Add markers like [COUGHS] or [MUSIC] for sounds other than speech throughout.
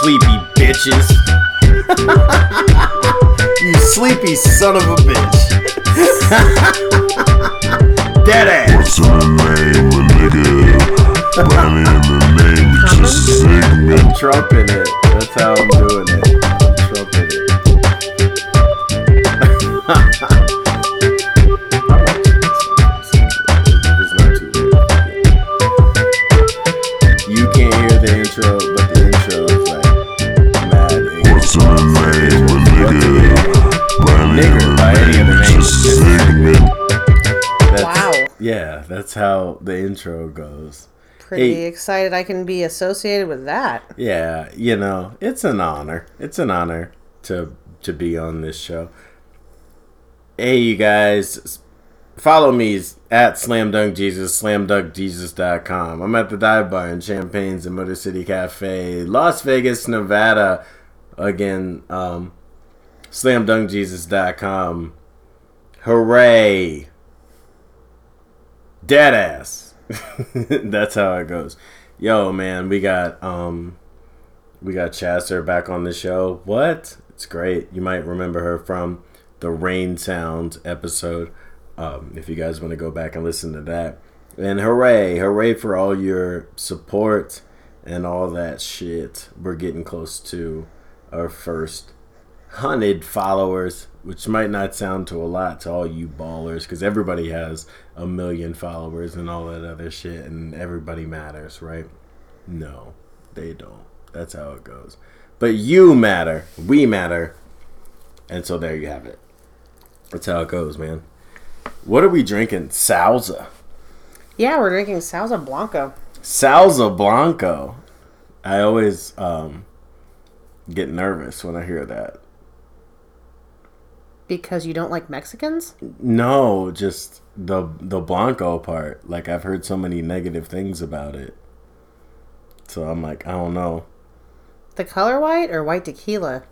sleepy bitches. [LAUGHS] you sleepy son of a bitch. [LAUGHS] Dead ass. What's in the name, a nigga? Money in the name, it's just a. Trump in it. That's how I'm doing it. Trump in it. [LAUGHS] Yeah, that's how the intro goes. Pretty Hey. excited I can be associated with that. Yeah, you know, it's an honor. It's an honor to to be on this show. Hey, you guys, follow me at Slam Dunk Jesus, slamdunkjesus.com. I'm at the Dive Bar in Champagne's and Motor City Cafe, Las Vegas, Nevada. Again, um, slamdunkjesus.com. Hooray! Deadass. [LAUGHS] That's how it goes. Yo, man, we got um we got Chasser back on the show. What? It's great. You might remember her from the Rain Sounds episode. Um, if you guys want to go back and listen to that. And hooray, hooray for all your support and all that shit. We're getting close to our first hundred followers, which might not sound to a lot to all you ballers, because everybody has a million followers and all that other shit, and everybody matters, right? No, they don't. That's how it goes. But you matter. We matter. And so there you have it. That's how it goes, man. What are we drinking? Sauza. Yeah, we're drinking Sauza Blanco. Sauza Blanco. I always um, get nervous when I hear that. Because you don't like Mexicans? No, just the the Blanco part. Like I've heard so many negative things about it. So I'm like, I don't know. The color white or white tequila?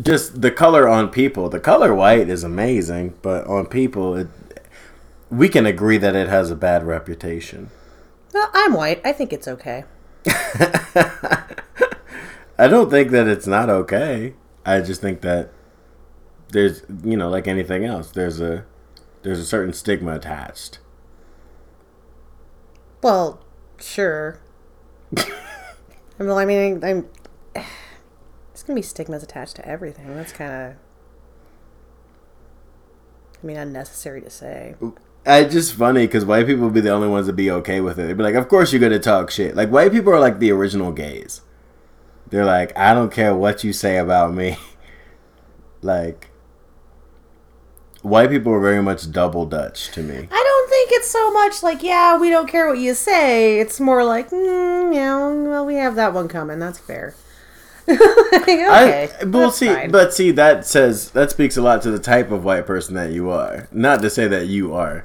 Just the color on people. The color white is amazing, but on people it we can agree that it has a bad reputation. Well, I'm white. I think it's okay. [LAUGHS] I don't think that it's not okay. I just think that there's, you know, like anything else, there's a there's a certain stigma attached. Well, sure. [LAUGHS] well, I mean, I'm. There's gonna be stigmas attached to everything. That's kind of. I mean, unnecessary to say. It's just funny because white people would be the only ones to be okay with it. They'd be like, "Of course you're gonna talk shit." Like white people are like the original gays. They're like, "I don't care what you say about me." [LAUGHS] like, white people are very much double Dutch to me. I don't think it's so much like, yeah, we don't care what you say. It's more like, mm, yeah, well, we have that one coming. That's fair. [LAUGHS] okay. I, well, see, fine. but see, that says that speaks a lot to the type of white person that you are. Not to say that you are,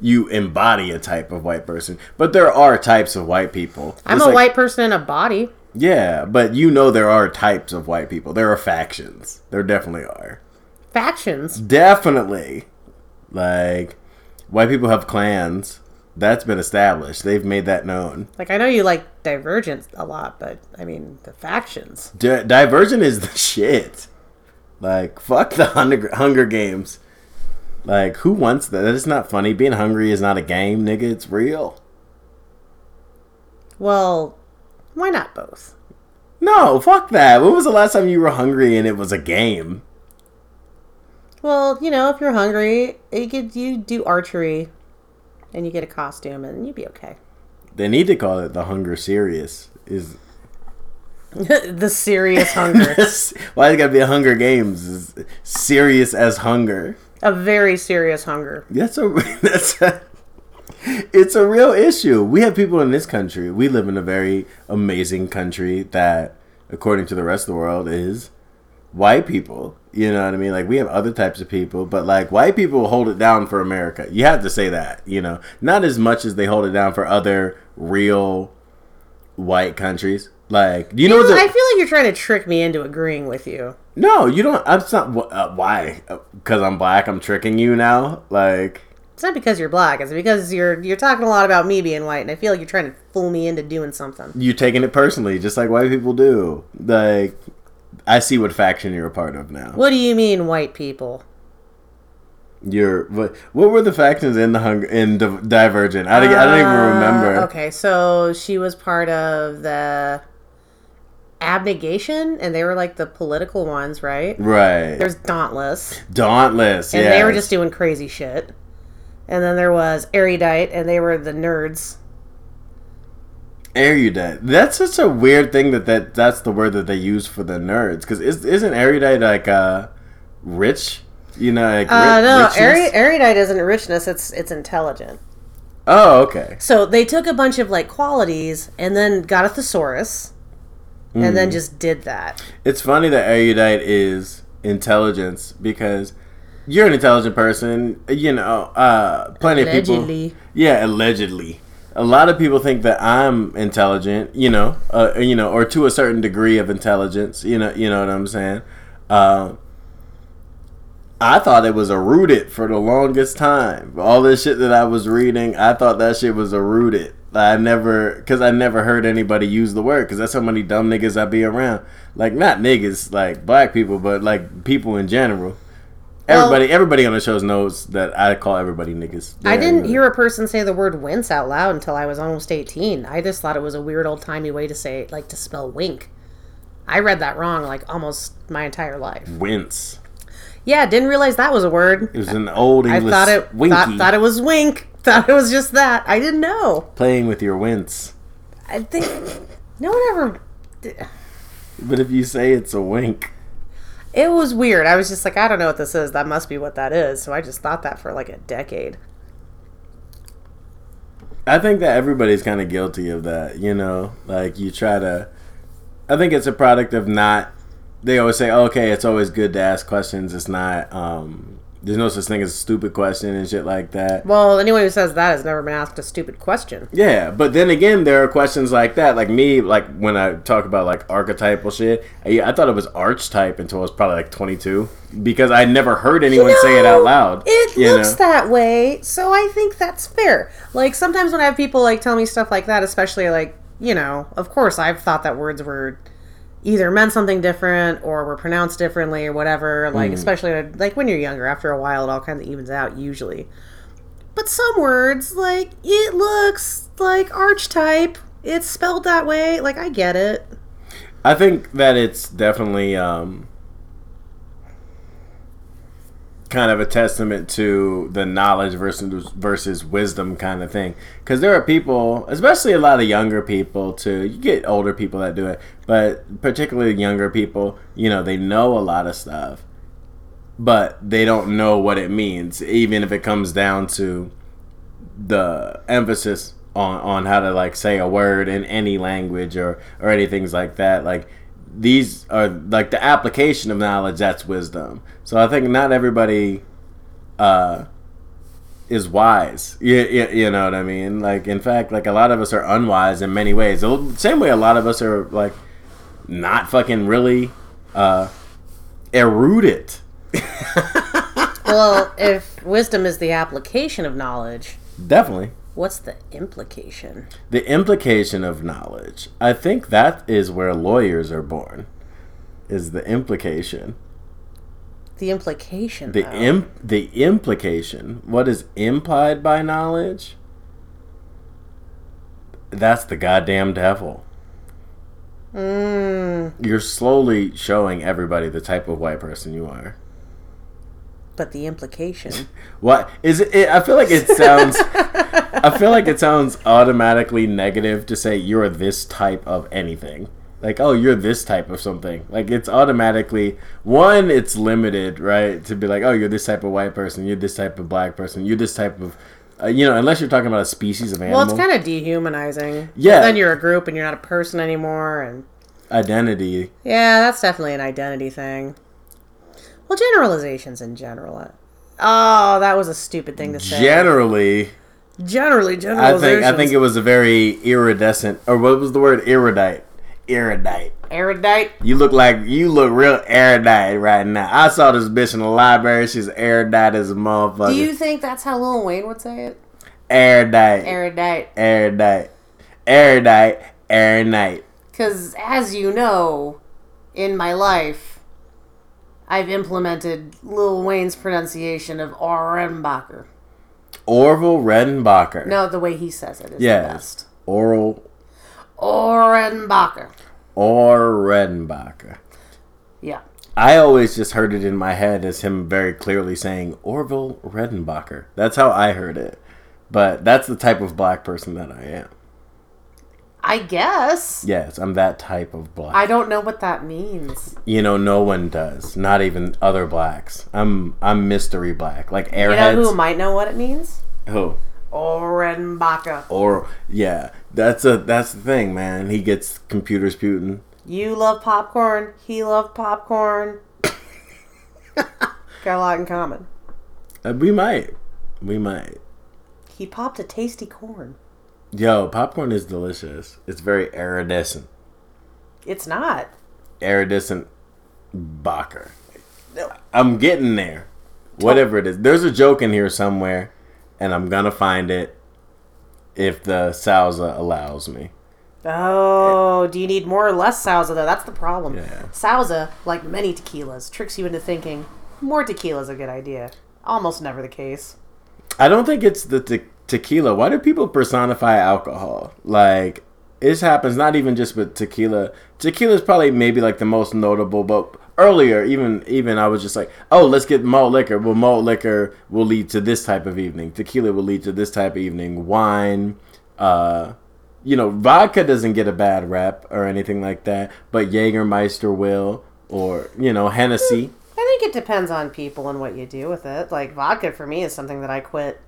you embody a type of white person, but there are types of white people. I'm Just a like- white person in a body. Yeah, but you know there are types of white people. There are factions. There definitely are. Factions. Definitely, like white people have clans. That's been established. They've made that known. Like, I know you like Divergent a lot, but I mean, the factions. Di- Divergent is the [LAUGHS] shit. Like fuck the Hunger, Hunger Games. Like who wants that? That is not funny. Being hungry is not a game, nigga. It's real. Well, why not both? No, fuck that. When was the last time you were hungry and it was a game? Well, you know, if you're hungry, you could you do archery, and you get a costume, and you'd be okay. They need to call it the Hunger Serious. Is [LAUGHS] the serious hunger, [LAUGHS] why it gotta be a Hunger Games? Is serious as hunger. a very serious hunger. That's a [LAUGHS] that's a, it's a real issue. We have people in this country. We live in a very amazing country that, according to the rest of the world, is white people. You know what I mean? Like we have other types of people, but like white people hold it down for America. You have to say that. You know, not as much as they hold it down for other real white countries. Like, do you know know, the, I feel like you're trying to trick me into agreeing with you. no, you don't. I'm not. Uh, why? Because I'm black. I'm tricking you now. Like, It's not because you're black. It's because you're you're talking a lot about me being white, and I feel like you're trying to fool me into doing something. You're taking it personally, just like white people do. Like, I see what faction you're a part of now. What do you mean, white people? You're what? What were the factions in the hunger in Di- Divergent? I don't, I don't even remember. Uh, okay, so she was part of the abnegation, and they were like the political ones, right? Right. There's Dauntless, Dauntless. and Yeah. they were just doing crazy shit. And then there was Erudite, and they were the nerds. Erudite. That's such a weird thing that, that that's the word that they use for the nerds. Because is, isn't erudite like uh rich? You know, like Uh, ri- no? Eru- erudite isn't richness; it's it's intelligent. Oh, okay. So they took a bunch of like qualities and then got a thesaurus, and Mm. then just did that. It's funny that erudite is intelligence because you're an intelligent person. You know, uh, plenty of Allegedly. people. Yeah, allegedly. A lot of people think that I'm intelligent. You know, uh, you know, or to a certain degree of intelligence. You know, you know what I'm saying. Uh, I thought it was a rooted for the longest time. All this shit that I was reading, I thought that shit was a rooted. I never, because I never heard anybody use the word, because that's how many dumb niggas I be around. Like not niggas, like black people, but like people in general. Well- Everybody, everybody on the show knows that I call everybody niggas. I didn't hear a person say the word wince out loud until I was almost 18. I just thought it was a weird old timey way to say, like, to spell wink. I read that wrong, like, almost my entire life. wince. Yeah, didn't realize that was a word. It was an old I thought it winky. thought, thought it was wink. [LAUGHS] Thought it was just that. I didn't know. playing with your wince. I think no one ever. But if you say it's a wink, It was weird. I was just like, I don't know what this is. That must be what that is. So I just thought that for like a decade. I think that everybody's kind of guilty of that. You know, like you try to. I think it's a product of not. They always say, "Okay, it's always good to ask questions." It's not. um There's no such thing as a stupid question and shit like that. Well, anyone who says that has never been asked a stupid question. Yeah, but then again, there are questions like that. Like me, like when I talk about like archetypal shit, I, I thought it was archetype until I was probably like 22 because I never heard anyone say it out loud. It you looks know? that way, so I think that's fair. Like sometimes when I have people like tell me stuff like that, especially like you know, of course I've thought that words were either meant something different or were pronounced differently or whatever. Like especially like when you're younger, after a while it all kind of evens out usually. But some words like it looks like archetype. It's spelled that way. Like I get it. I think that it's definitely um, kind of a testament to the knowledge versus versus wisdom kind of thing. Because there are people, especially a lot of younger people, too. You get older people that do it, but particularly younger people, you know, they know a lot of stuff, but they don't know what it means, even if it comes down to the emphasis on on how to like say a word in any language or or anything like that like these are like the application of knowledge that's wisdom. So i think not everybody uh is wise. You, you, you know what i mean? Like in fact like a lot of us are unwise in many ways. The same way a lot of us are like not fucking really uh erudite [LAUGHS] Well, if wisdom is the application of knowledge, definitely what's the implication? The implication of knowledge. I think that is where lawyers are born. Is the implication. The implication. The though. imp the implication. What is implied by knowledge? That's the goddamn devil. Mm, You're slowly showing everybody the type of white person you are. But the implication. [LAUGHS] What is it, it? I feel like it sounds. I feel like it sounds automatically negative to say you're this type of anything. Like, oh, you're this type of something. Like, it's automatically one. It's limited, right? To be like, oh, you're this type of white person. You're this type of black person. You're this type of, uh, you know, unless you're talking about a species of animal well, it's kind of dehumanizing. Yeah. Then you're a group and you're not a person anymore, and identity. yeah, that's definitely an identity thing. Well, generalizations in general. Oh, that was a stupid thing to say. Generally, Generally, I generalizations. think I think it was a very iridescent, or what was the word? Erudite. erudite. Erudite. You look like you look real erudite right now. I saw this bitch in the library. She's erudite as a motherfucker. Do you think that's how Lil Wayne would say it? erudite, Erudite. erudite, erudite, erudite. Because, as you know, in my life, I've implemented Lil Wayne's pronunciation of Orenbacher. Orville Redenbacher. No, the way he says it is Yes. the best. Oral Orenbacher. or Redenbacher. Yeah. I always just heard it in my head as him very clearly saying Orville Redenbacher. That's how I heard it. But that's the type of black person that I am. I guess. Yes, I'm that type of black. I don't know what that means. you know, no one does. Not even other blacks. I'm I'm mystery black. Like airheads. You know who might know what it means? who? Orenbacher. Or yeah, that's a that's the thing, man. He gets computers Putin. You love popcorn. He loved popcorn. [LAUGHS] Got a lot in common. Uh, we might, we might. He popped a tasty corn. Yo, popcorn is delicious. It's very iridescent, It's not. iridescent Bacher. I'm getting there. Whatever it is, there's a joke in here somewhere, and I'm gonna find it if the Sauza allows me. Oh, do you need more or less Sauza though? That's the problem. Yeah. Sauza, like many tequilas, tricks you into thinking more tequila is a good idea. Almost never the case. I don't think it's the te- tequila. Why do people personify alcohol? Like this happens not even just with tequila. Tequila is probably maybe like the most notable, but earlier even even I was just like, oh, let's get malt liquor. Well, malt liquor will lead to this type of evening. Tequila will lead to this type of evening. Wine, uh, you know, vodka doesn't get a bad rep or anything like that, but Jägermeister will, or you know, Hennessy. I think it depends on people and what you do with it. Like vodka for me is something that I quit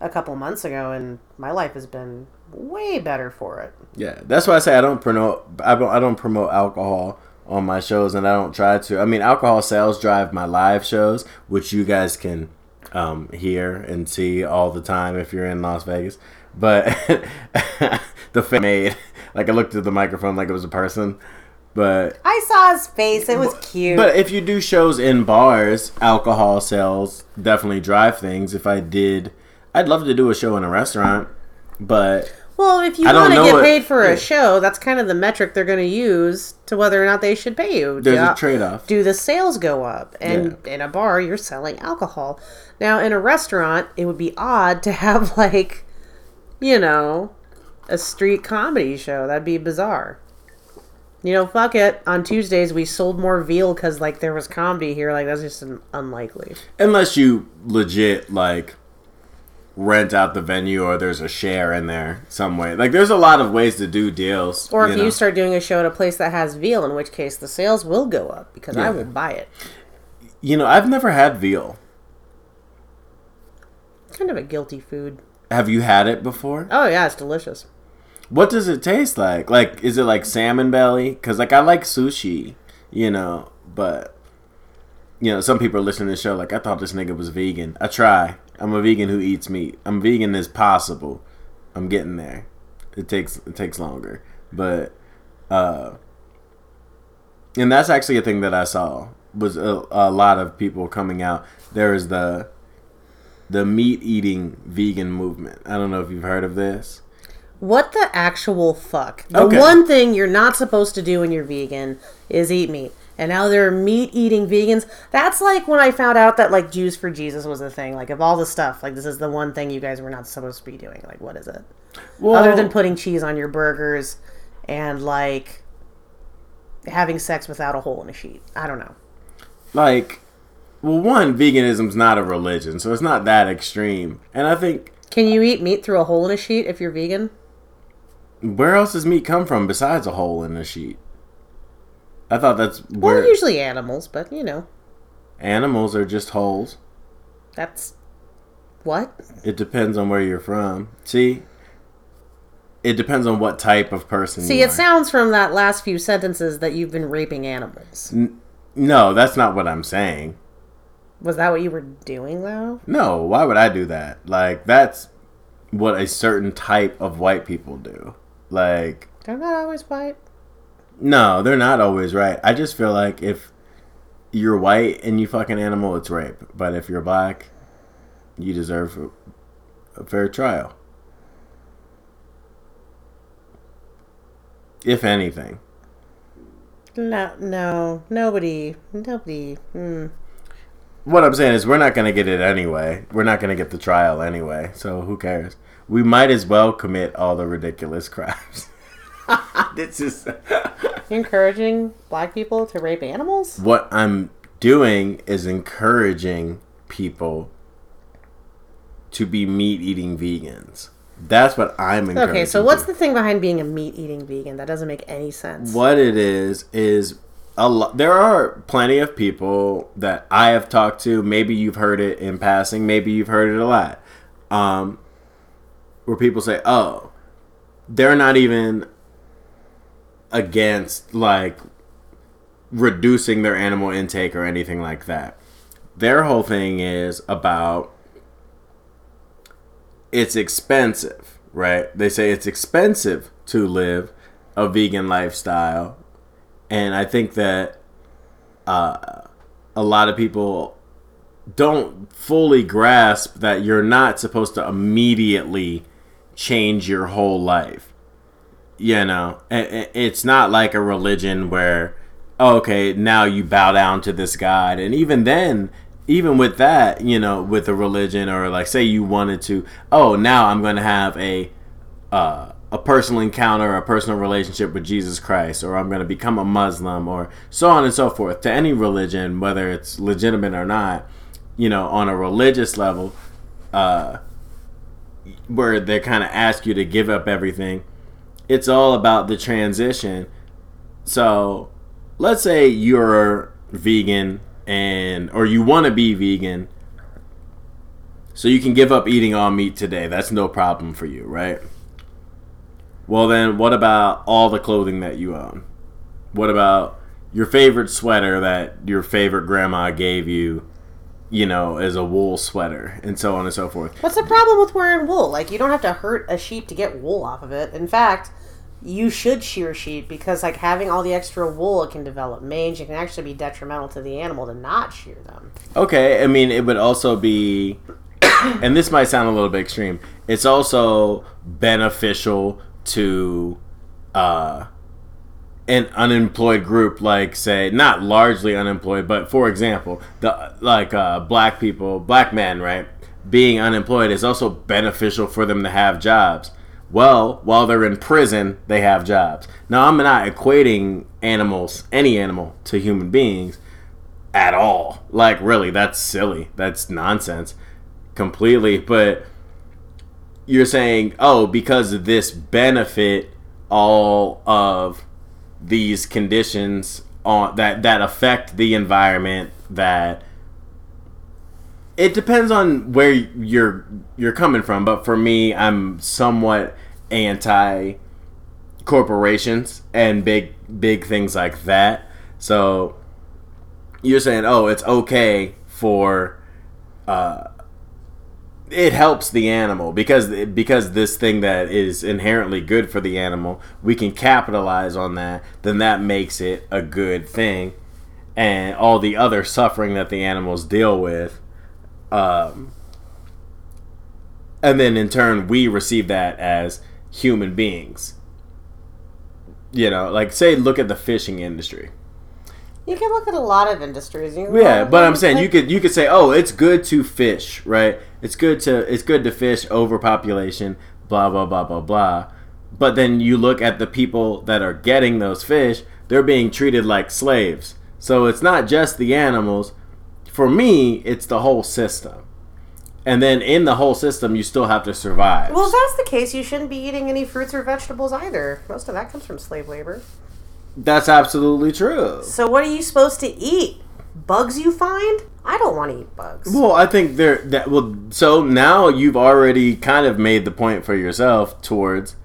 a couple months ago, and my life has been way better for it. Yeah, that's why I say I don't promote. I don't. I don't promote alcohol on my shows, and I don't try to. I mean, alcohol sales drive my live shows, which you guys can um, hear and see all the time if you're in Las Vegas. But [LAUGHS] the fa- made like I looked at the microphone like it was a person. But I saw his face; it was cute. but if you do shows in bars, alcohol sales definitely drive things. If I did, I'd love to do a show in a restaurant, but well, if you I want to get paid for yeah. a show, that's kind of the metric they're going to use to whether or not they should pay you. there's Do- a trade off. do the sales go up? And in a bar, you're selling alcohol. Now, in a restaurant, it would be odd to have [LAUGHS] like, you know, a street comedy show. That'd be bizarre. You know, fuck it. On Tuesdays, we sold more veal because like there was comedy here. Like that's just un- unlikely. Unless you legit like rent out the venue or there's a share in there some way. Like there's a lot of ways to do deals. Or if know. you start doing a show at a place that has veal, in which case the sales will go up because I will buy it. You know, I've never had veal. Kind of a guilty food. Have you had it before? Oh yeah, it's delicious. What does it taste like? Like is it like salmon belly? Cuz like I like sushi, you know, but you know, some people are listening to the show like I thought this nigga was vegan. I try. I'm a vegan who eats meat. I'm vegan as possible. I'm getting there. It takes it takes longer. But uh and that's actually a thing that I saw was a, a lot of people coming out. There is the the meat eating vegan movement. I don't know if you've heard of this. What the actual fuck? The Okay. one thing you're not supposed to do when you're vegan is eat meat. And now there are meat eating vegans. That's like when I found out that like Jews for Jesus was a thing. Like of all the stuff, like this is the one thing you guys were not supposed to be doing. Like what is it? Well, Other than putting cheese on your burgers and like having sex without a hole in a sheet. I don't know. like well one veganism's not a religion so it's not that extreme and i think Can you eat meat through a hole in a sheet if you're vegan? where else does meat come from besides a hole in a sheet i thought that's Well, usually animals, but you know, animals are just holes that's what? it depends on where you're from see it depends on what type of person See, it are. sounds from that last few sentences that you've been raping animals. no that's not what i'm saying Was that what you were doing though? no why would i do that like that's what a certain type of white people do like They're not always white. No, they're not always right. I just feel like if you're white and you fuck an animal, it's rape. But if you're black, you deserve a, a fair trial. If anything. No, no, nobody, nobody. Mm. What I'm saying is, we're not going to get it anyway. We're not going to get the trial anyway. So who cares? We might as well commit all the ridiculous [LAUGHS] crimes. [LAUGHS] this is Encouraging black people to rape animals? what I'm doing is encouraging people to be meat eating vegans. That's what I'm encouraging. Okay, so what's the thing behind being a meat eating vegan? That doesn't make any sense. what it is is a lot there are plenty of people that I have talked to, maybe you've heard it in passing, maybe you've heard it a lot. Um where people say, "Oh, they're not even against like reducing their animal intake or anything like that. Their whole thing is about it's expensive, right? They say it's expensive to live a vegan lifestyle. And I think that uh, a lot of people don't fully grasp that you're not supposed to immediately change your whole life you know it's not like a religion where oh, okay now you bow down to this god. And even then even with that you know with a religion or like say you wanted to oh now i'm going to have a uh, a personal encounter a personal relationship with jesus christ or i'm going to become a muslim or so on and so forth. To any religion whether it's legitimate or not you know on a religious level uh where they kind of ask you to give up everything it's all about the transition. So, let's say you're vegan and or you want to be vegan. So you can give up eating all meat today. That's no problem for you, right? Well, then what about all the clothing that you own? What about your favorite sweater that your favorite grandma gave you, you know, as a wool sweater and so on and so forth? What's the problem with wearing wool? Like, you don't have to hurt a sheep to get wool off of it. In fact, you should shear sheep because, like, having all the extra wool, it can develop mange. It can actually be detrimental to the animal to not shear them. Okay, I mean, it would also be, [COUGHS] and this might sound a little bit extreme. It's also beneficial to uh, an unemployed group, like say, not largely unemployed, but for example, the like uh, black people, black men, right? Being unemployed is also beneficial for them to have jobs. Well, while they're in prison, they have jobs. Now, I'm not equating animals, any animal, to human beings at all. Like, really, that's silly. That's nonsense. Completely. But you're saying, oh, because of this benefit, all of these conditions on that that affect the environment that it depends on where you're you're coming from but for me i'm somewhat anti corporations and big big things like that. So you're saying oh it's okay for uh it helps the animal because because this thing that is inherently good for the animal we can capitalize on that then that makes it a good thing. And all the other suffering that the animals deal with um and then in turn we receive that as human beings you know like say look at the fishing industry You can look at a lot of industries. You yeah, but I'm saying you could you could say, oh, it's good to fish, right? It's good to it's good to fish overpopulation, blah blah blah blah blah. But then you look at the people that are getting those fish; they're being treated like slaves. So it's not just the animals. For me, it's the whole system. And then in the whole system, you still have to survive. Well, if that's the case, you shouldn't be eating any fruits or vegetables either. Most of that comes from slave labor. That's absolutely true. So what are you supposed to eat? Bugs you find? I don't want to eat bugs. Well, I think there that well so now you've already kind of made the point for yourself towards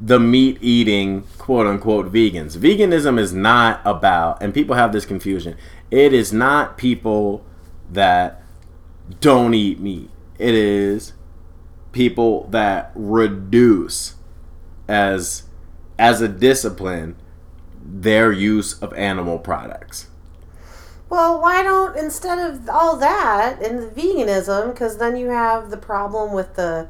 the meat eating quote unquote vegans. Veganism is not about and people have this confusion. It is not people that don't eat meat. It is people that reduce as as a discipline their use of animal products. Well, why don't instead of all that and the veganism, because then you have the problem with the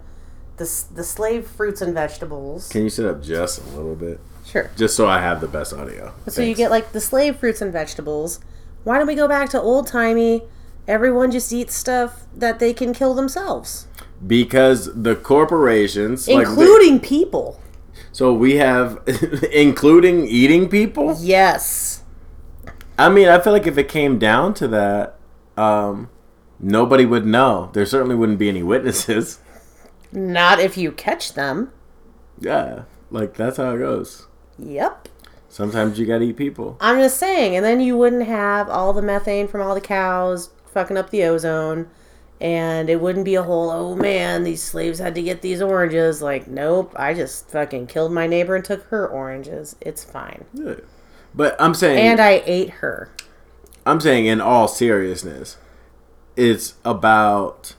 the the slave fruits and vegetables. Can you sit up just a little bit? Sure. Just so I have the best audio. So you get like the slave fruits and vegetables. Why don't we go back to old timey? Everyone just eats stuff that they can kill themselves, because the corporations, like including people. so we have, [LAUGHS] including eating people. Yes. I mean, I feel like if it came down to that, um, nobody would know. There certainly wouldn't be any witnesses. Not if you catch them. Yeah, like that's how it goes. Yep. Sometimes you gotta eat people. I'm just saying, and then you wouldn't have all the methane from all the cows fucking up the ozone, and it wouldn't be a whole, oh man, these slaves had to get these oranges. Like, nope, I just fucking killed my neighbor and took her oranges. It's fine. Yeah. But I'm saying, And I ate her. I'm saying, in all seriousness, it's about.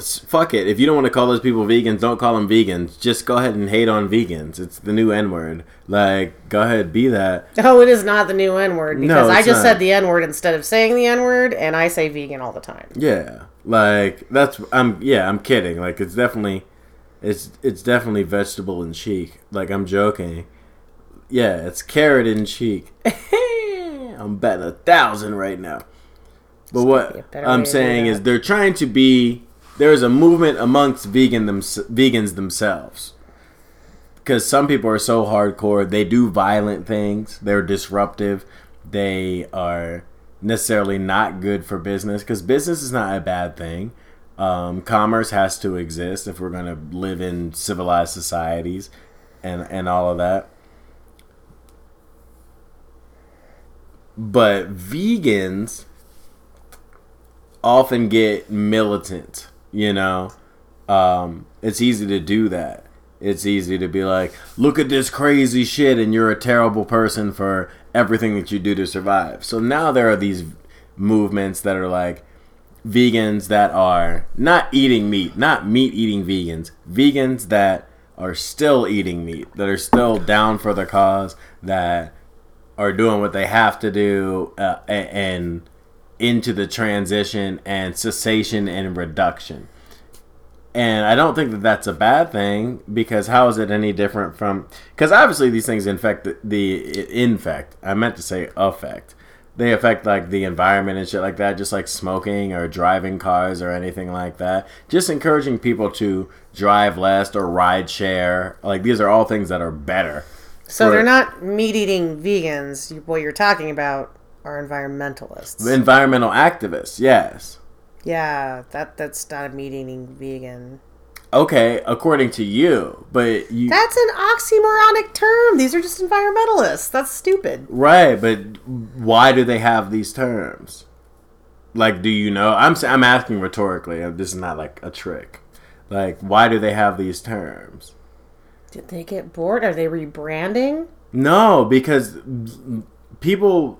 Fuck it. If you don't want to call those people vegans, don't call them vegans. Just go ahead and hate on vegans. It's the new N word. Like, go ahead, be that. Oh, it is not the new N word because No, I just not. said the N word instead of saying the N word, and I say vegan all the time. Yeah, like that's I'm yeah I'm kidding. Like it's definitely, it's it's definitely vegetable and cheek. Like I'm joking. Yeah, it's carrot and cheek. [LAUGHS] I'm betting a thousand right now. But what I'm saying is they're trying to be. There's a movement amongst vegan them, vegans themselves. Because some people are so hardcore, they do violent things. They're disruptive. They are necessarily not good for business. Because business is not a bad thing. Um, commerce has to exist if we're going to live in civilized societies, and and all of that. But vegans often get militant, you know. Um, it's easy to do that. It's easy to be like, look at this crazy shit, and you're a terrible person for everything that you do to survive. So now there are these movements that are like vegans that are not eating meat, not meat eating vegans, vegans that are still eating meat, that are still down for the cause, that are doing what they have to do, uh, and into the transition and cessation and reduction. And I don't think that that's a bad thing because how is it any different from? Because obviously these things infect the, the infect. I meant to say affect. They affect like the environment and shit like that, just like smoking or driving cars or anything like that. Just encouraging people to drive less or ride share. Like these are all things that are better. So for- they're not meat eating vegans. What you're talking about are environmentalists. environmental activists. Yes. yeah, that that's not a meat eating vegan. Okay, according to you, but you That's an oxymoronic term. These are just environmentalists. That's stupid. right. But why do they have these terms? Like, do you know? I'm I'm asking rhetorically. uh, This is not like a trick. Like, why do they have these terms? Did they get bored? Are they rebranding? No, because people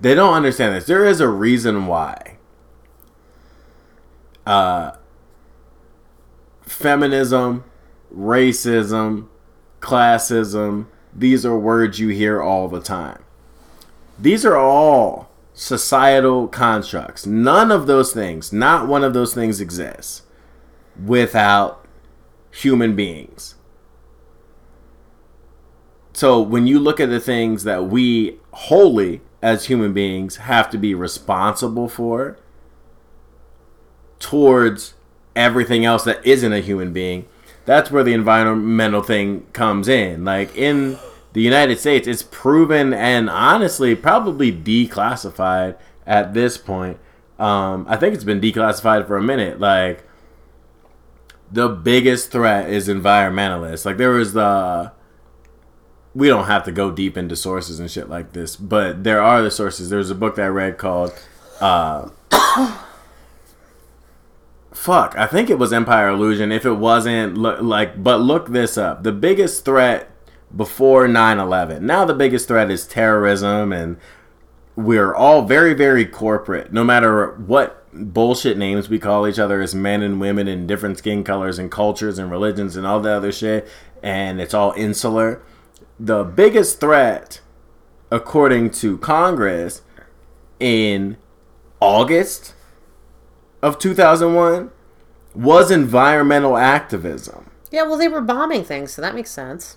they don't understand this. There is a reason why. Uh feminism, racism, classism, these are words you hear all the time. These are all societal constructs. None of those things, not one of those things exists without human beings. So when you look at the things that we wholly as human beings have to be responsible for towards everything else that isn't a human being, that's where the environmental thing comes in. Like in the United States, it's proven and honestly probably declassified at this point. Um, I think it's been declassified for a minute. Like the biggest threat is environmentalists. Like there was the we don't have to go deep into sources and shit like this, but there are the sources. There's a book that I read called uh [COUGHS] Fuck, I think it was Empire Illusion. If it wasn't, look, like, but look this up. The biggest threat before 9 11. Now, the biggest threat is terrorism, and we're all very, very corporate. No matter what bullshit names we call each other as men and women in different skin colors and cultures and religions and all the other shit, and it's all insular the biggest threat, according to Congress, in August of 2001 was environmental activism. Yeah, well, they were bombing things, so that makes sense.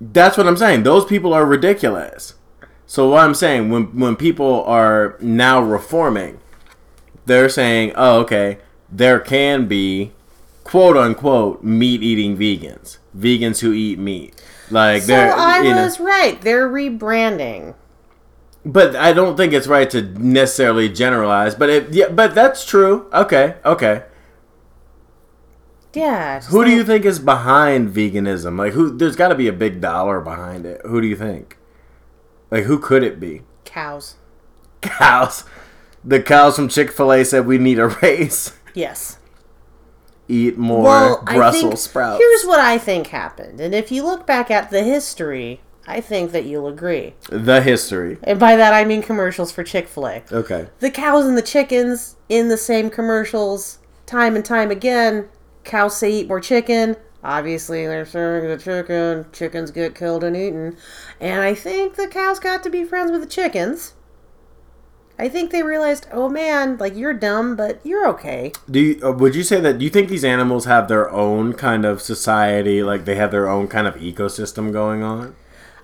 That's what I'm saying. Those people are ridiculous. So what I'm saying when when people are now reforming, they're saying, "Oh, okay, there can be quote unquote meat eating vegans, vegans who eat meat." Like So they're I you know, was right. They're rebranding. but I don't think it's right to necessarily generalize. But it, yeah, but that's true. Okay, okay. Yeah. Who do don't- you think is behind veganism? Like who? There's got to be a big dollar behind it. Who do you think? Like who could it be? Cows. Cows. The cows from Chick Fil A said we need a race. Yes. Eat more Well, Brussels think, sprouts. Here's what I think happened. And if you look back at the history, I think that you'll agree. the history. And by that I mean commercials for Chick fil A. Okay. The cows and the chickens in the same commercials, time and time again. Cows say eat more chicken. Obviously, they're serving the chicken. Chickens get killed and eaten. And I think the cows got to be friends with the chickens. I think they realized, oh man, like you're dumb, but you're okay. Do you, uh, would you say that? Do you think these animals have their own kind of society? Like they have their own kind of ecosystem going on?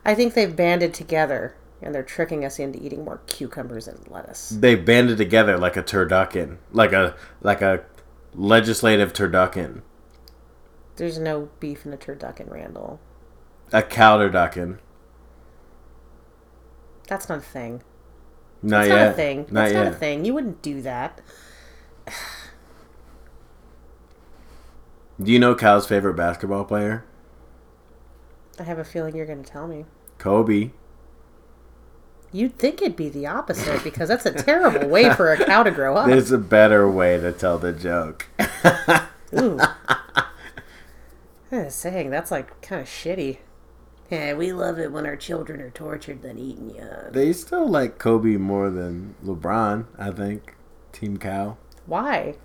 I think they've banded together and they're tricking us into eating more cucumbers and lettuce. They've banded together like a turducken, like a like a legislative turducken, There's no beef in a turducken, Randall. a cow turducken. That's not a thing. Not That's yet. not a thing. Not That's yet. not a thing. You wouldn't do that. Do you know Cal's favorite basketball player? I have a feeling you're going to tell me. Kobe. You'd think it'd be the opposite because that's a terrible way for a cow to grow up. There's a better way to tell the joke. Ooh. [LAUGHS] I was saying, that's like kind of shitty. Yeah, we love it when our children are tortured than eaten young. they still like Kobe more than LeBron, I think. Team Cow. Why?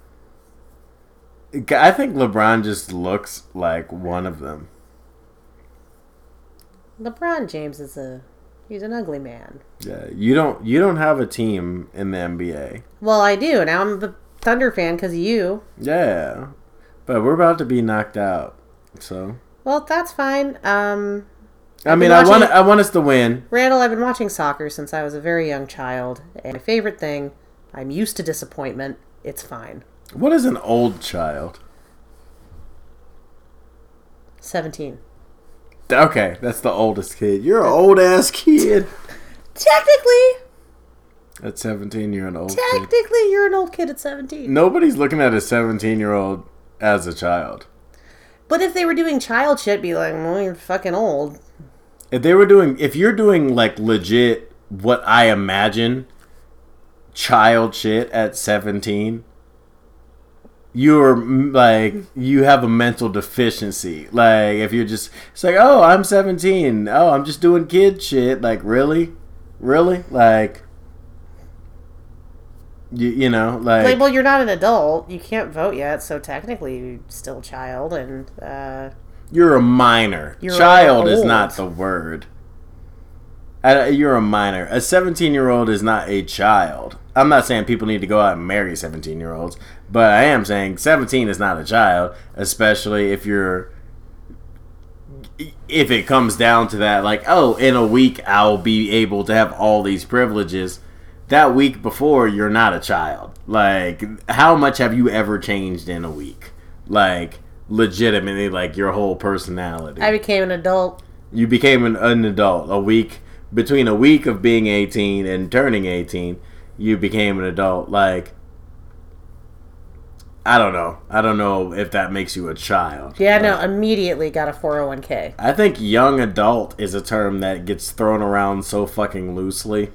I think LeBron just looks like one of them. LeBron James is a. He's an ugly man. Yeah, you don't you don't have a team in the NBA. Well, I do. Now I'm the Thunder fan because you. Yeah, but we're about to be knocked out. So Well, that's fine. Um, I mean, I want I want us to win. Randall, I've been watching soccer since I was a very young child, and my favorite thing, I'm used to disappointment. It's fine. What is an old child? 17. Okay, that's the oldest kid. You're an old ass kid. [LAUGHS] Technically, At 17, you're an old kid. technically, you're an old kid at 17. Nobody's looking at a 17 year old as a child. But if they were doing child shit, be like, well, you're fucking old. If they were doing, if you're doing like legit what I imagine child shit at 17, you're like, you have a mental deficiency. Like, if you're just, it's like, oh, I'm 17. Oh, I'm just doing kid shit. Like, really? Really? Like, you, you know, like, Like, well, you're not an adult. You can't vote yet, so technically, you're still a child. And uh, You're a minor. You're Child is not the word. You're a minor. A 17 year old is not a child. I'm not saying people need to go out and marry 17 year olds, but I am saying 17 is not a child, especially if you're. If it comes down to that, like, oh, in a week I'll be able to have all these privileges. That week before, you're not a child. Like, how much have you ever changed in a week? Like, legitimately, like your whole personality. I became an adult. you became an, an adult. A week between a week of being 18 and turning 18, you became an adult. Like, I don't know. I don't know if that makes you a child. Yeah, no, immediately got a 401k. I think young adult is a term that gets thrown around so fucking loosely.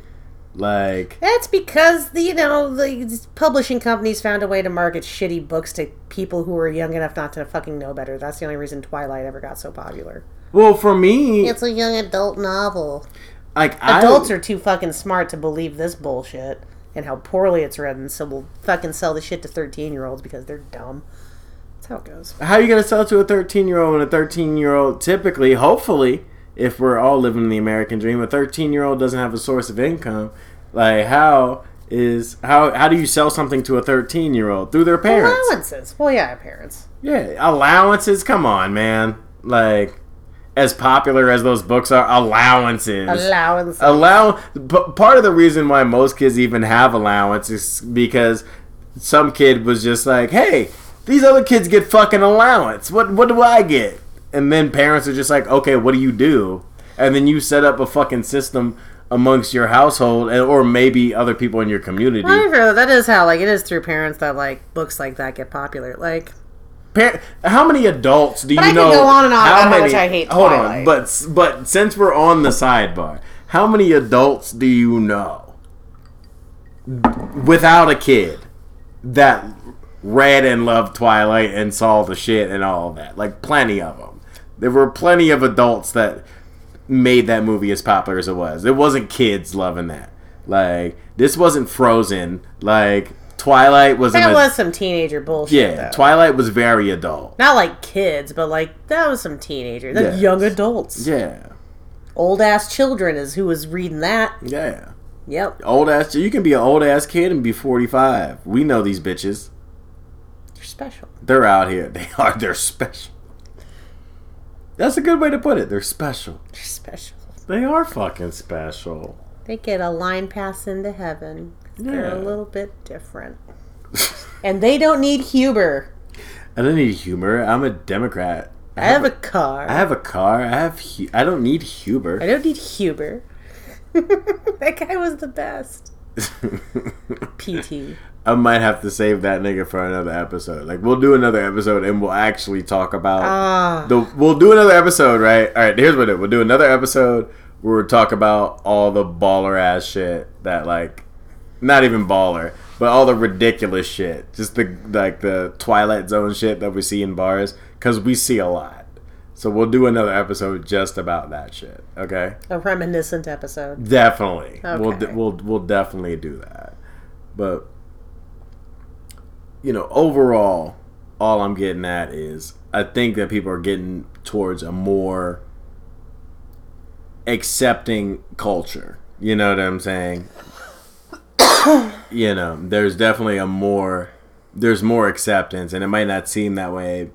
Like, That's because the you know the publishing companies found a way to market shitty books to people who were young enough not to fucking know better. That's the only reason Twilight ever got so popular. well, for me, It's a young adult novel. like Adults I, are too fucking smart to believe this bullshit and how poorly it's written, so we'll fucking sell the shit to thirteen year olds because they're dumb. That's how it goes. How are you gonna sell it to a 13 year old when a 13 year old typically, hopefully, if we're all living in the American dream, a 13 year old doesn't have a source of income. Like how is how how do you sell something to a 13 year old through their parents? Allowances. Well, yeah, parents. Yeah, allowances. Come on, man. Like as popular as those books are, allowances. Allowances. Allow part of the reason why most kids even have allowances is because some kid was just like, "Hey, these other kids get fucking allowance. What what do I get?" And then parents are just like, "Okay, what do you do?" And then you set up a fucking system amongst your household and or maybe other people in your community. However, that is how like it is through parents that like books like that get popular. Like Par- how many adults do you But I could know? go on and on about how much I hate Hold Twilight. on, but but since we're on the sidebar, how many adults do you know without a kid that read and loved Twilight and saw the shit and all that? Like plenty of them. There were plenty of adults that made that movie as popular as it was. It wasn't kids loving that. Like this wasn't Frozen. Like Twilight was. that was some teenager bullshit. yeah, though. Twilight was very adult. Not like kids, but like that was some teenagers. That's Yes. young adults. Yeah, Old ass children is who was reading that. yeah. Yep. Old ass. You can be an old ass kid and be forty five. We know these bitches. They're special. They're out here. [LAUGHS] They are. They're special. That's a good way to put it. They're special. They're special. They are fucking special. They get a line pass into heaven. They're a little bit different. and they don't need Huber. I don't need humor. I'm a Democrat. I have a car. I have a car. I have. Hu- I don't need Huber. I don't need Huber. [LAUGHS] that guy was the best. [LAUGHS] PT. I might have to save that nigga for another episode. Like we'll do another episode and we'll actually talk about Ah. the. We'll do another episode, right? All right. Here's what it. We'll do another episode where we'll talk about all the baller ass shit that like, not even baller, but all the ridiculous shit. Just the like the Twilight Zone shit that we see in bars because we see a lot. So we'll do another episode just about that shit. Okay. A reminiscent episode. Definitely. We'll Okay. we'll we'll definitely do that. But you know, overall, all I'm getting at is I think that people are getting towards a more accepting culture. You know what I'm saying? [COUGHS] you know, there's definitely a more there's more acceptance and it might not seem that way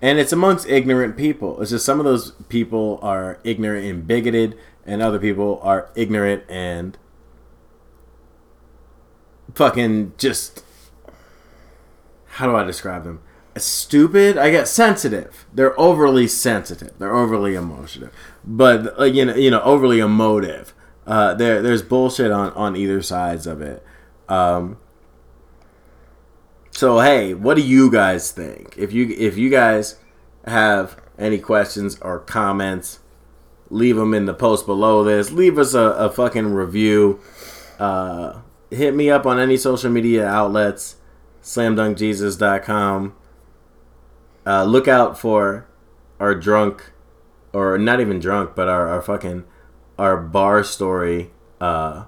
and it's amongst ignorant people. It's just some of those people are ignorant and bigoted, and other people are ignorant and fucking just. How do I describe them? Stupid. I get sensitive. They're overly sensitive. They're overly emotional, but like you know, you know, overly emotive. Uh, there, there's bullshit on on either sides of it. Um, so hey, what do you guys think? If you if you guys have any questions or comments, leave them in the post below this. Leave us a, a fucking review. Uh, hit me up on any social media outlets. SlamDunkJesus.com. Uh, look out for our drunk, or not even drunk, but our, our fucking our bar story uh,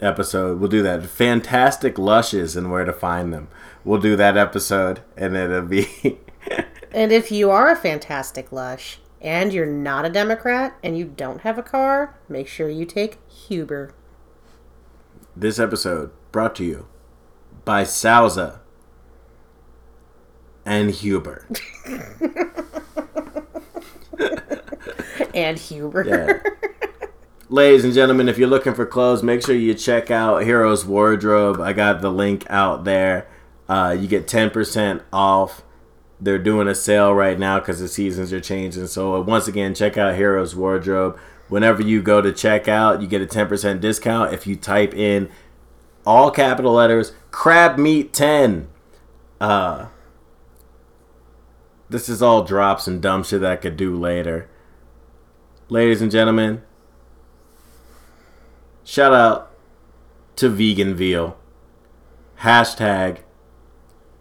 episode. We'll do that. Fantastic lushes and where to find them. We'll do that episode, and it'll be. [LAUGHS] And if you are a fantastic lush and you're not a Democrat and you don't have a car, make sure you take Huber. this episode brought to you by Sauza and Huber. [LAUGHS] And Huber. Yeah. Ladies and gentlemen, if you're looking for clothes, make sure you check out Heroes Wardrobe. I got the link out there. Uh, you get 10% off. They're doing a sale right now because the seasons are changing. So, uh, once again, check out Heroes Wardrobe. Whenever you go to check out, you get a 10% discount if you type in all capital letters crab meat 10. Uh, this is all drops and dumb shit that I could do later. Ladies and gentlemen, shout out to vegan veal. Hashtag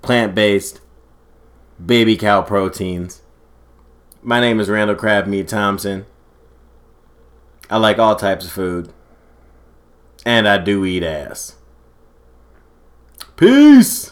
plant based baby cow proteins. My name is Randall Crab Meat Thompson. I like all types of food. And I do eat ass. Peace!